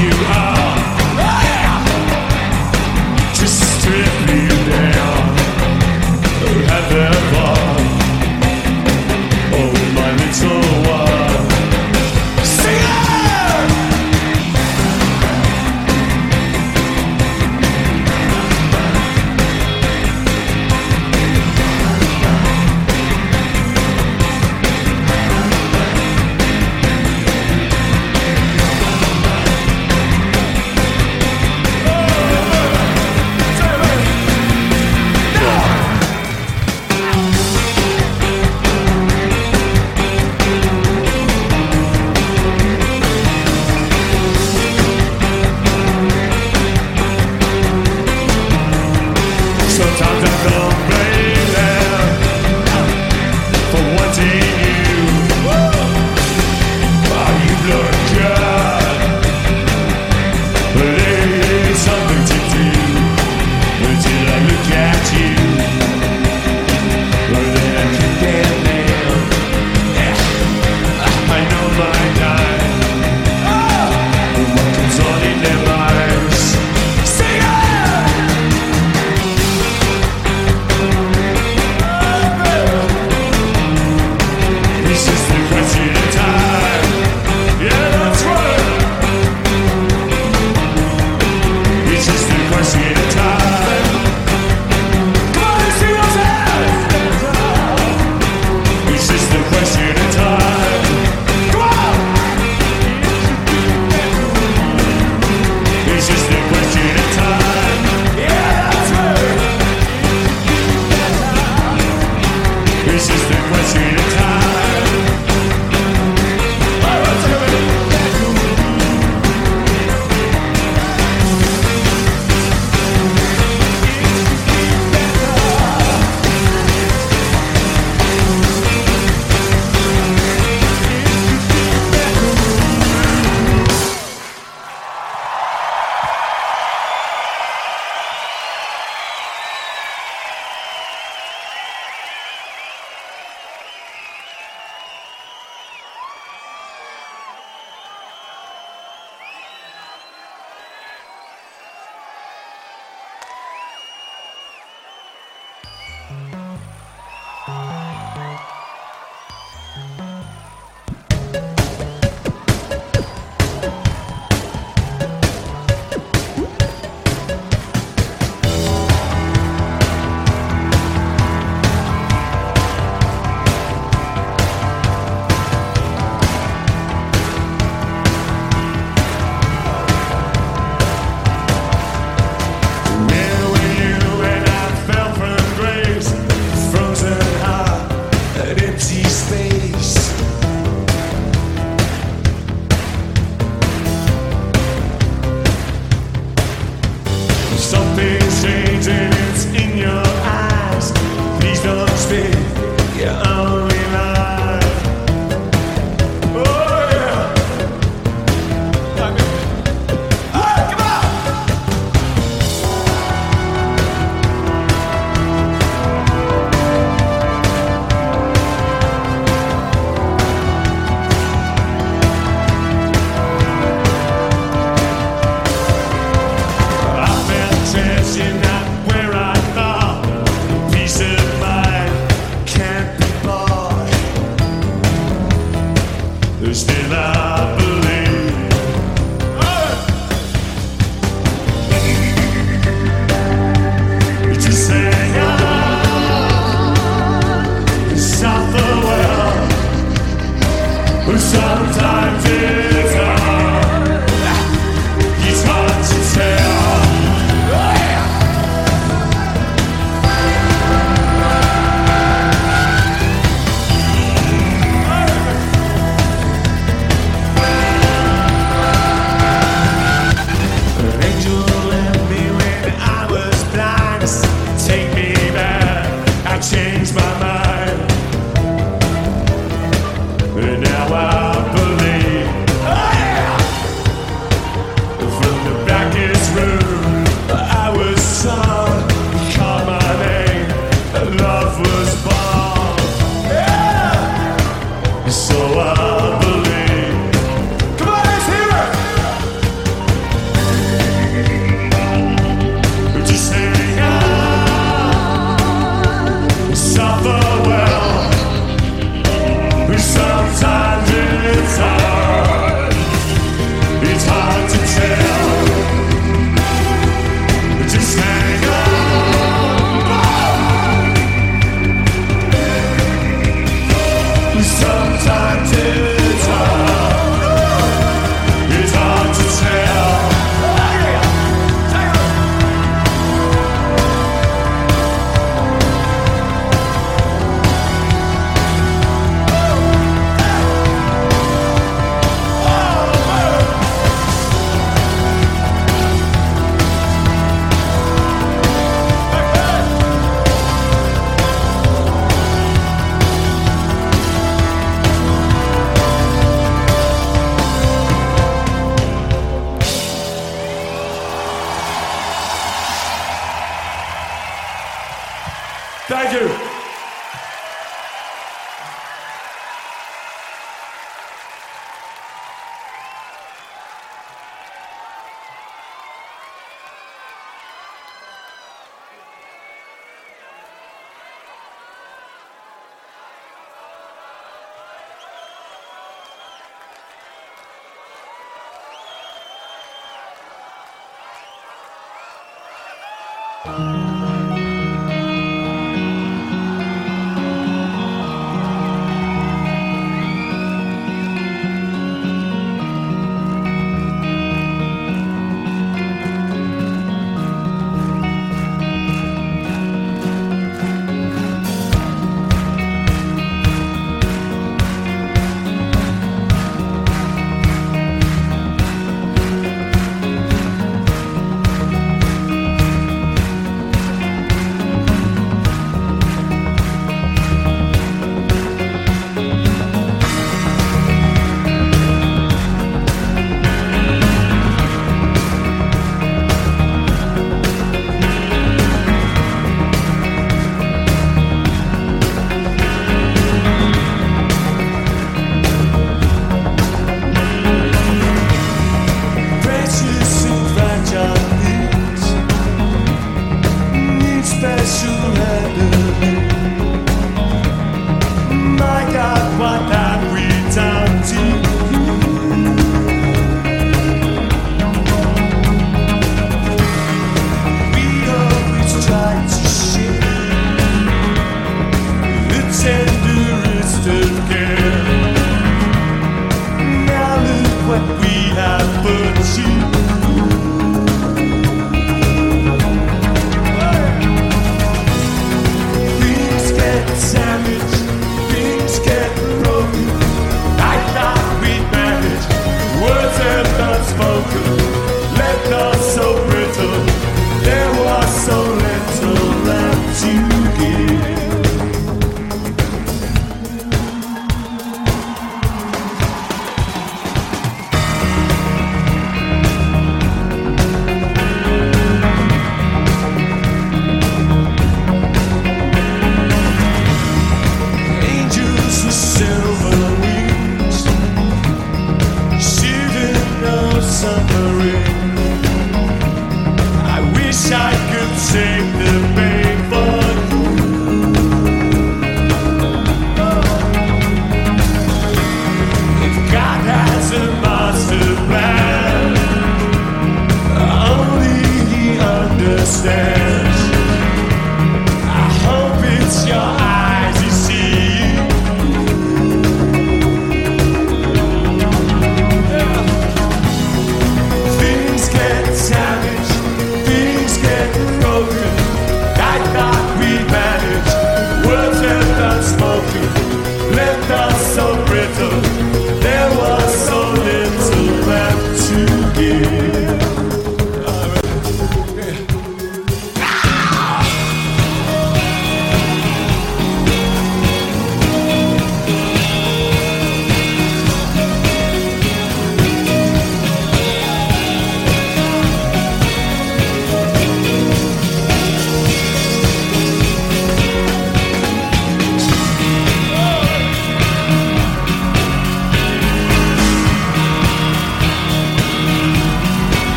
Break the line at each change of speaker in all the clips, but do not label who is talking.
you are.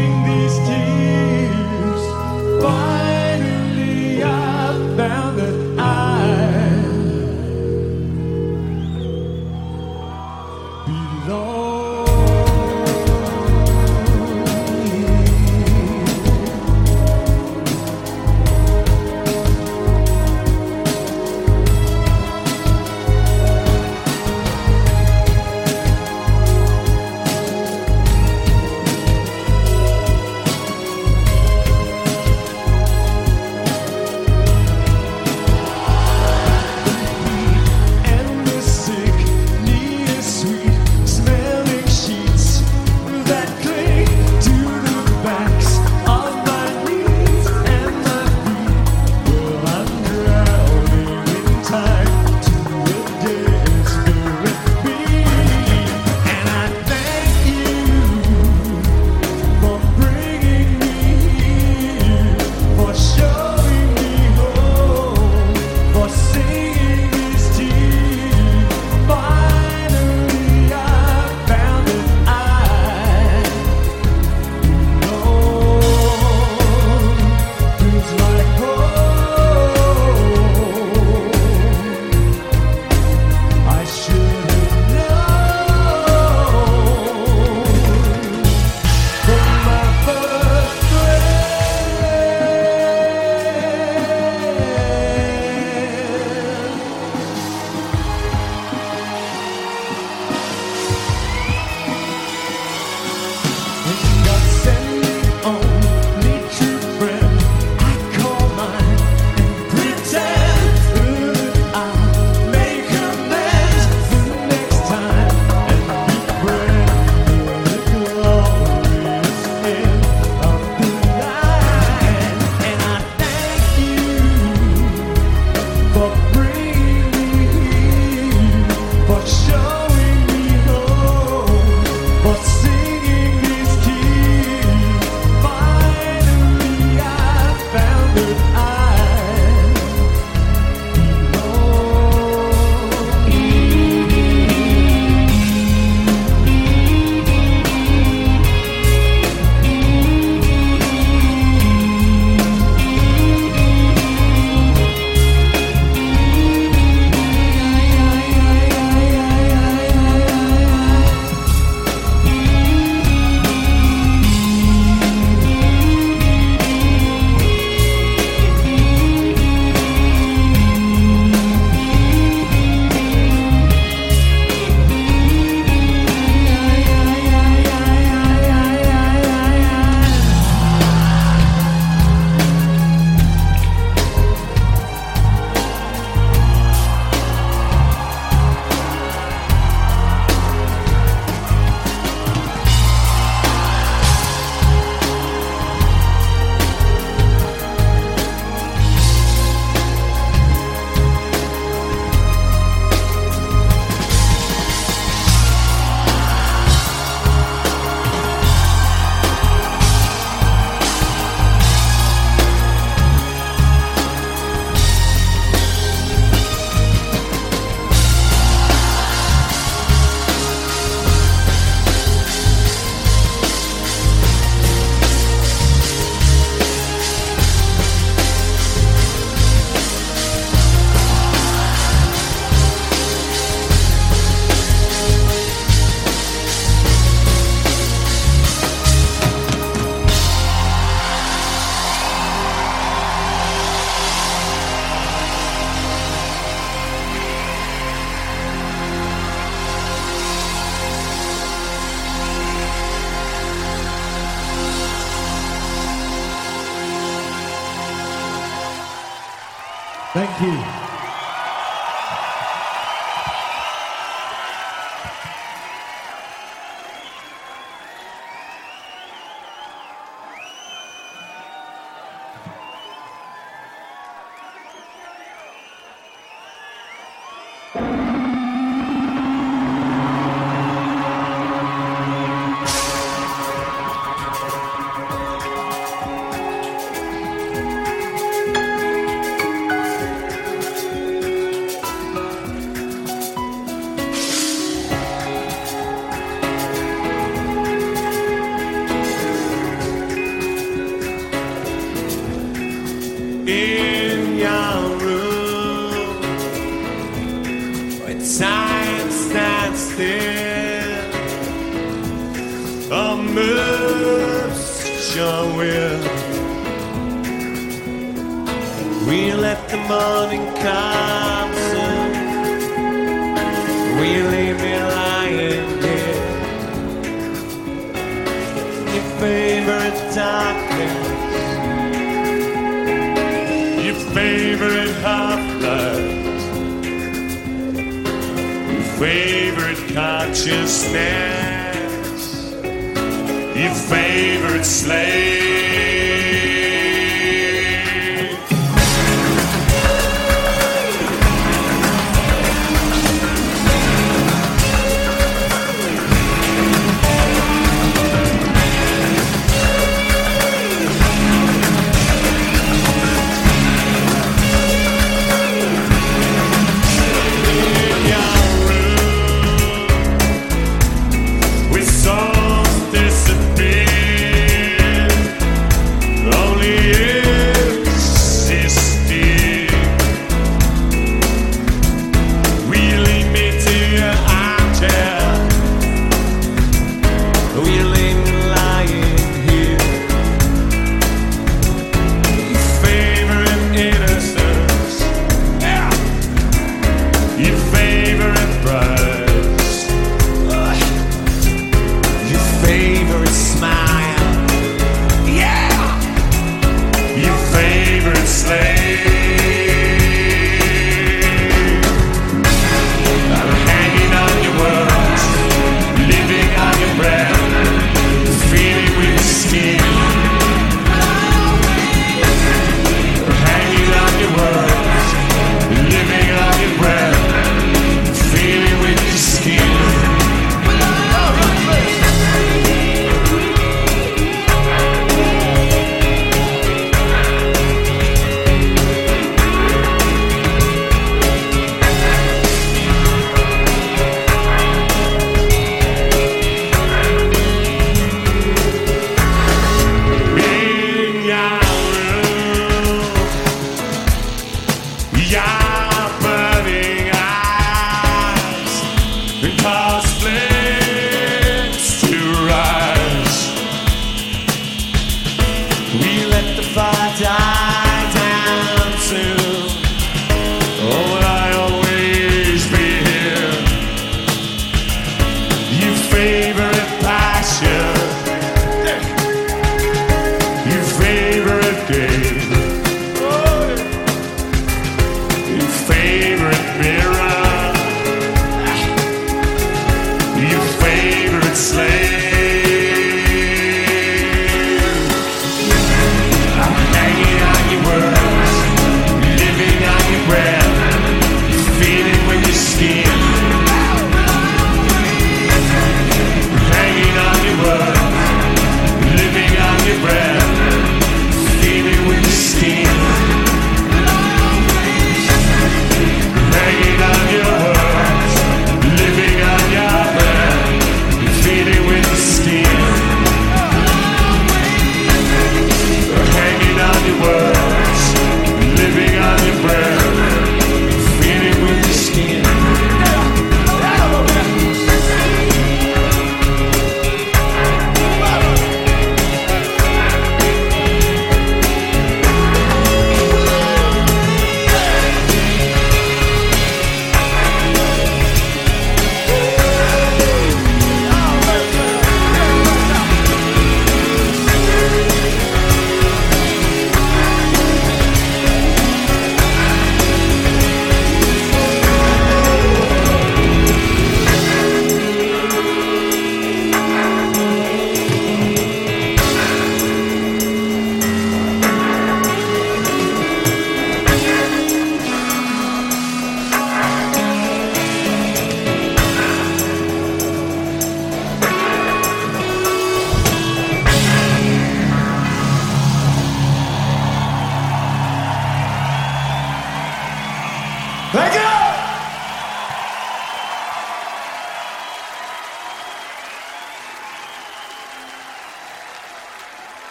sing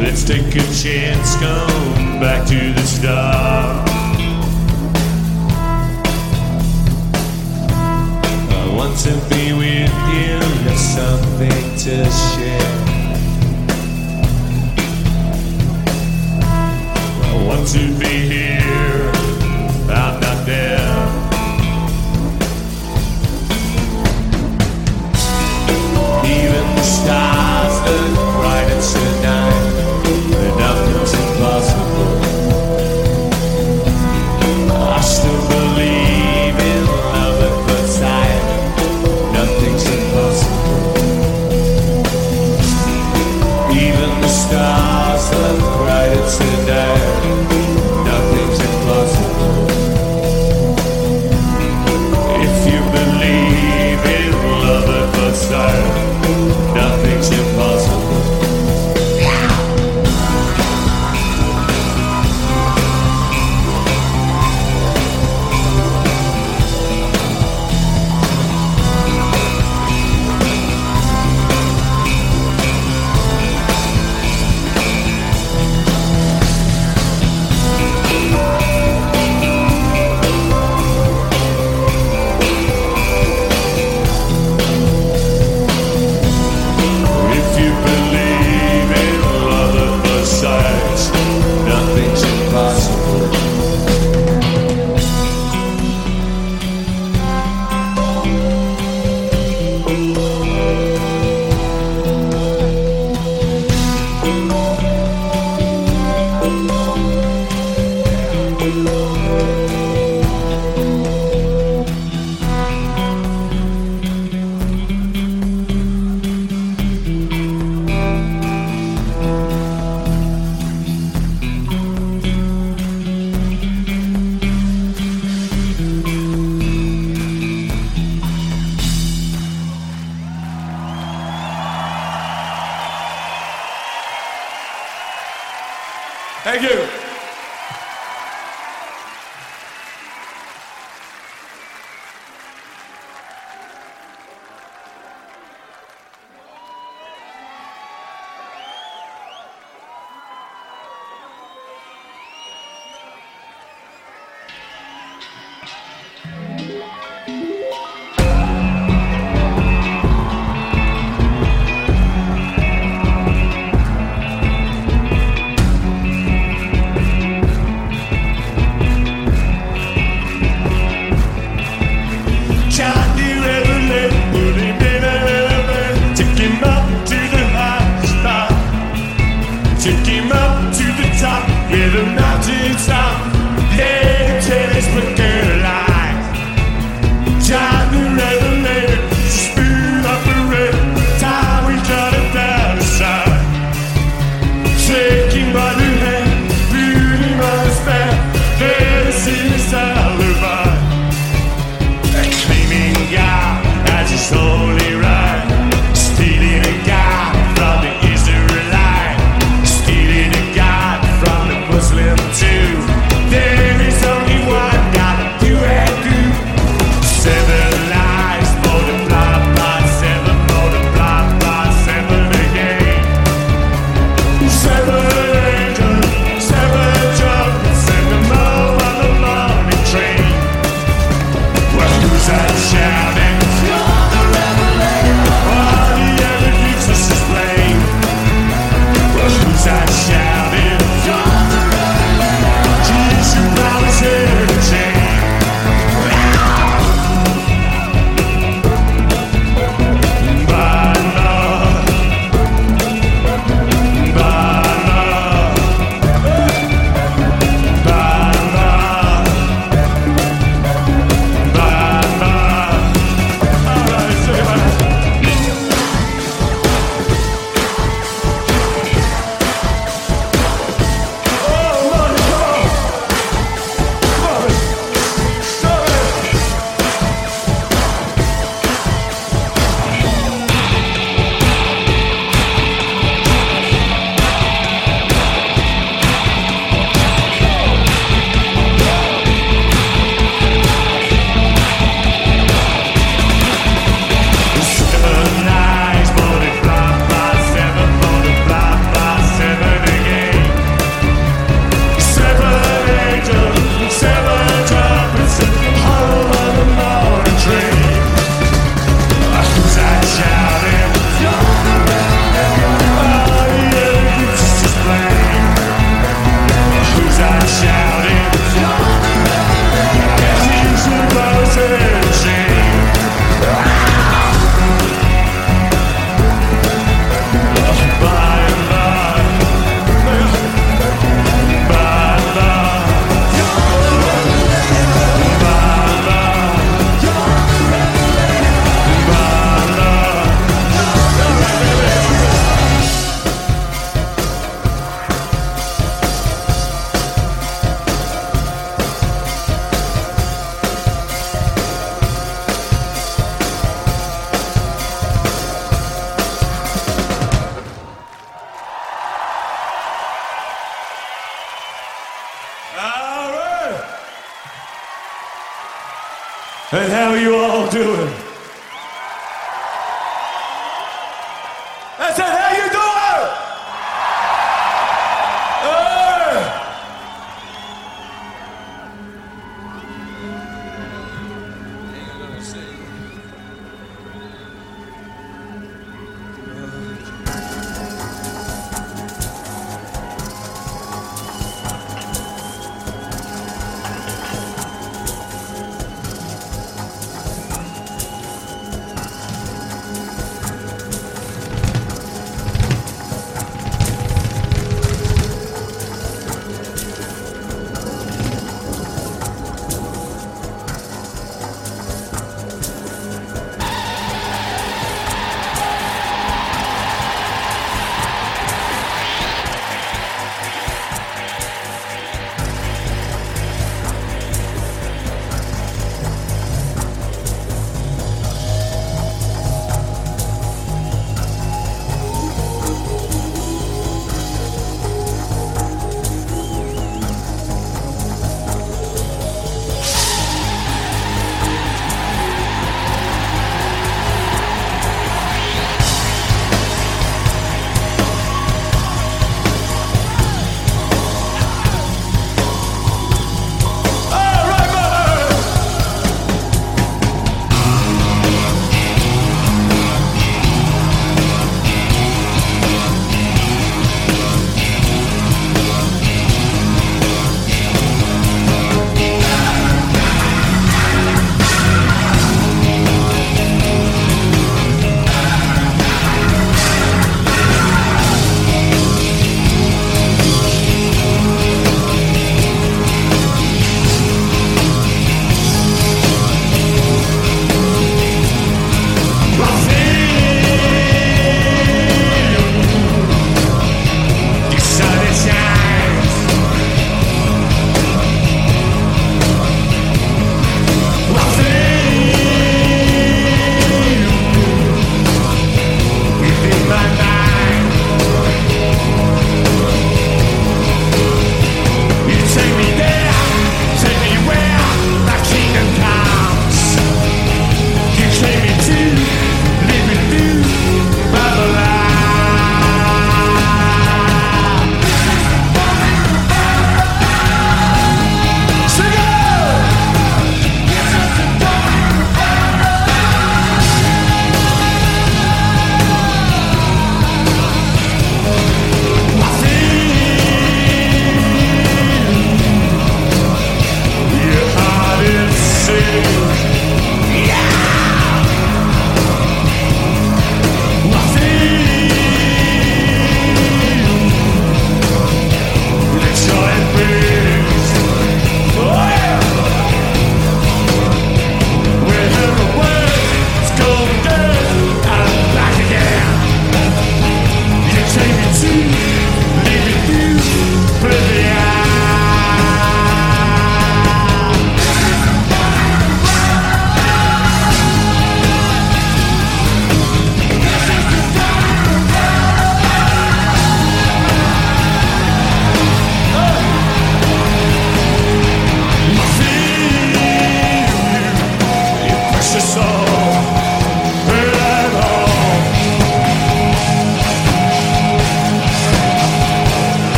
Let's take a chance going back to the start.
I want to be with you, have something to share.
I want to be here, I'm not there.
Even the stars. are. How you all doing?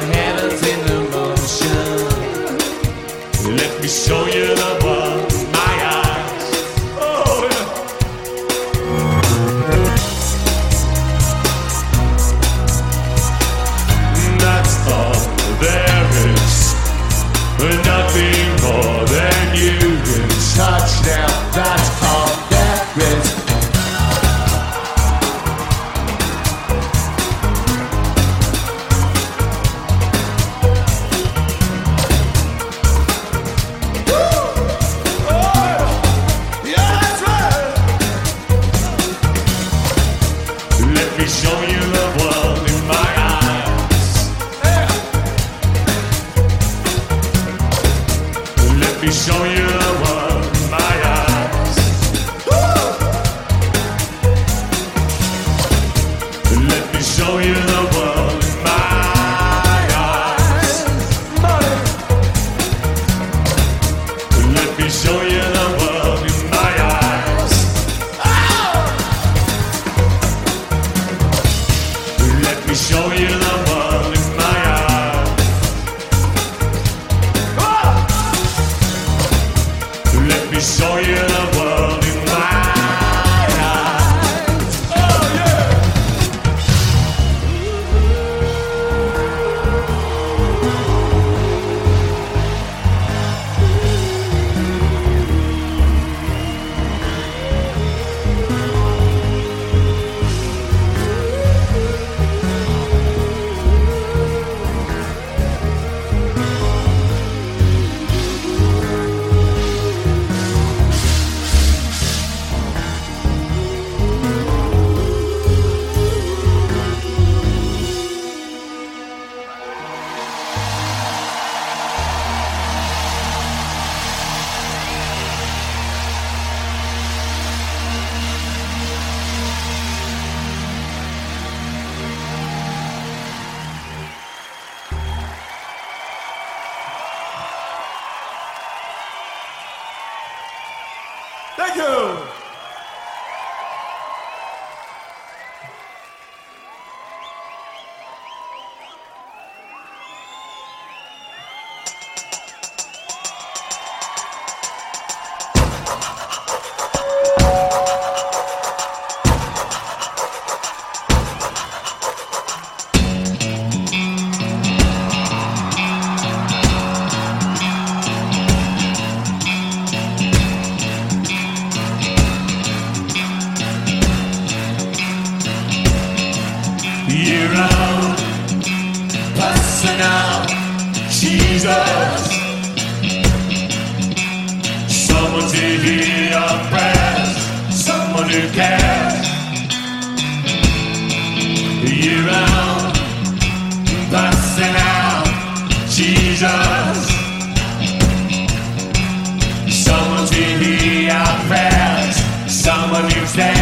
heavens in the motion. Let me show you the world. to hear our prayers, someone who cares year round, Passing out Jesus. Someone to hear our prayers, someone who cares.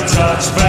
touch. Back.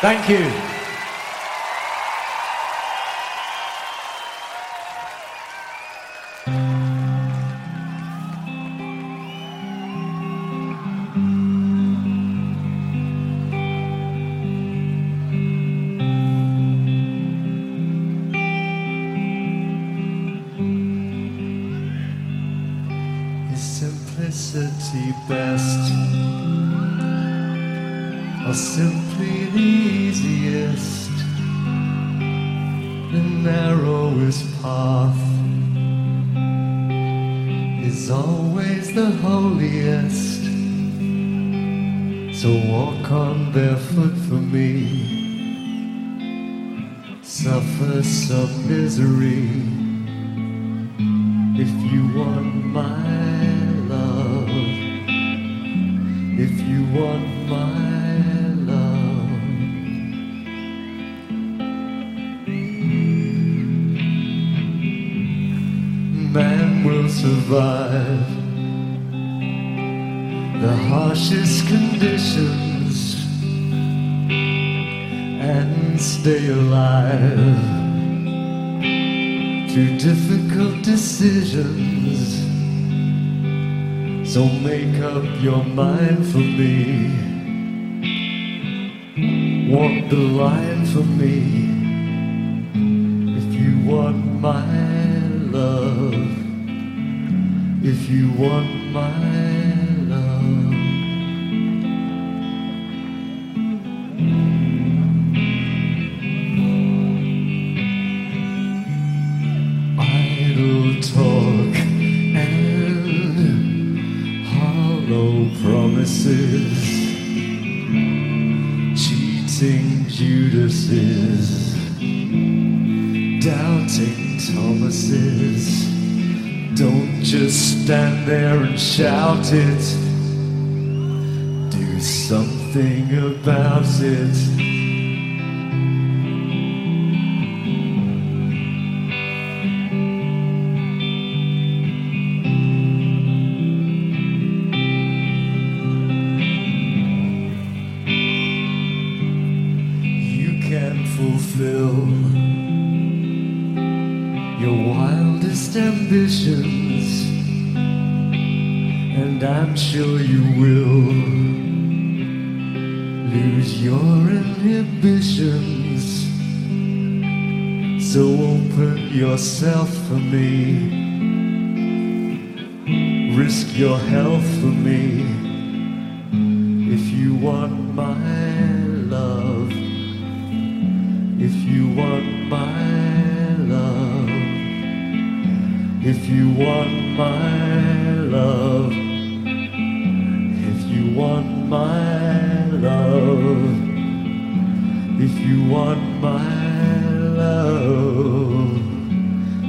Thank you.
Misery. If you want my love, if you want my love, man will survive the harshest conditions and stay alive through difficult decisions. So make up your mind for me. Walk the line for me. If you want my love. If you want my there and shout it. Do something about it. You want my love, if you want my love, if you want my love, if you want my love,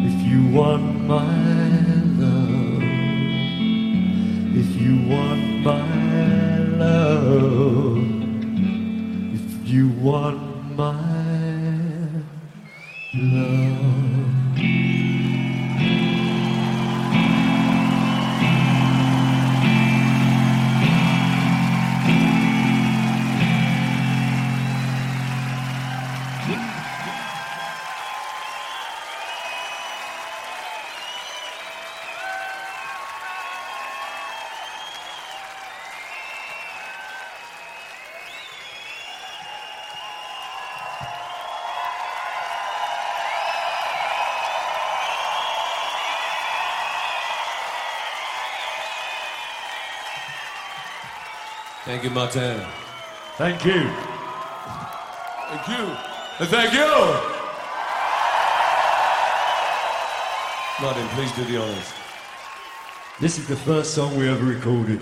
if you want my love, if you want my love, if you want
Thank you, Martin.
Thank you.
Thank you. And thank you. Martin, please do the honors.
This is the first song we ever recorded.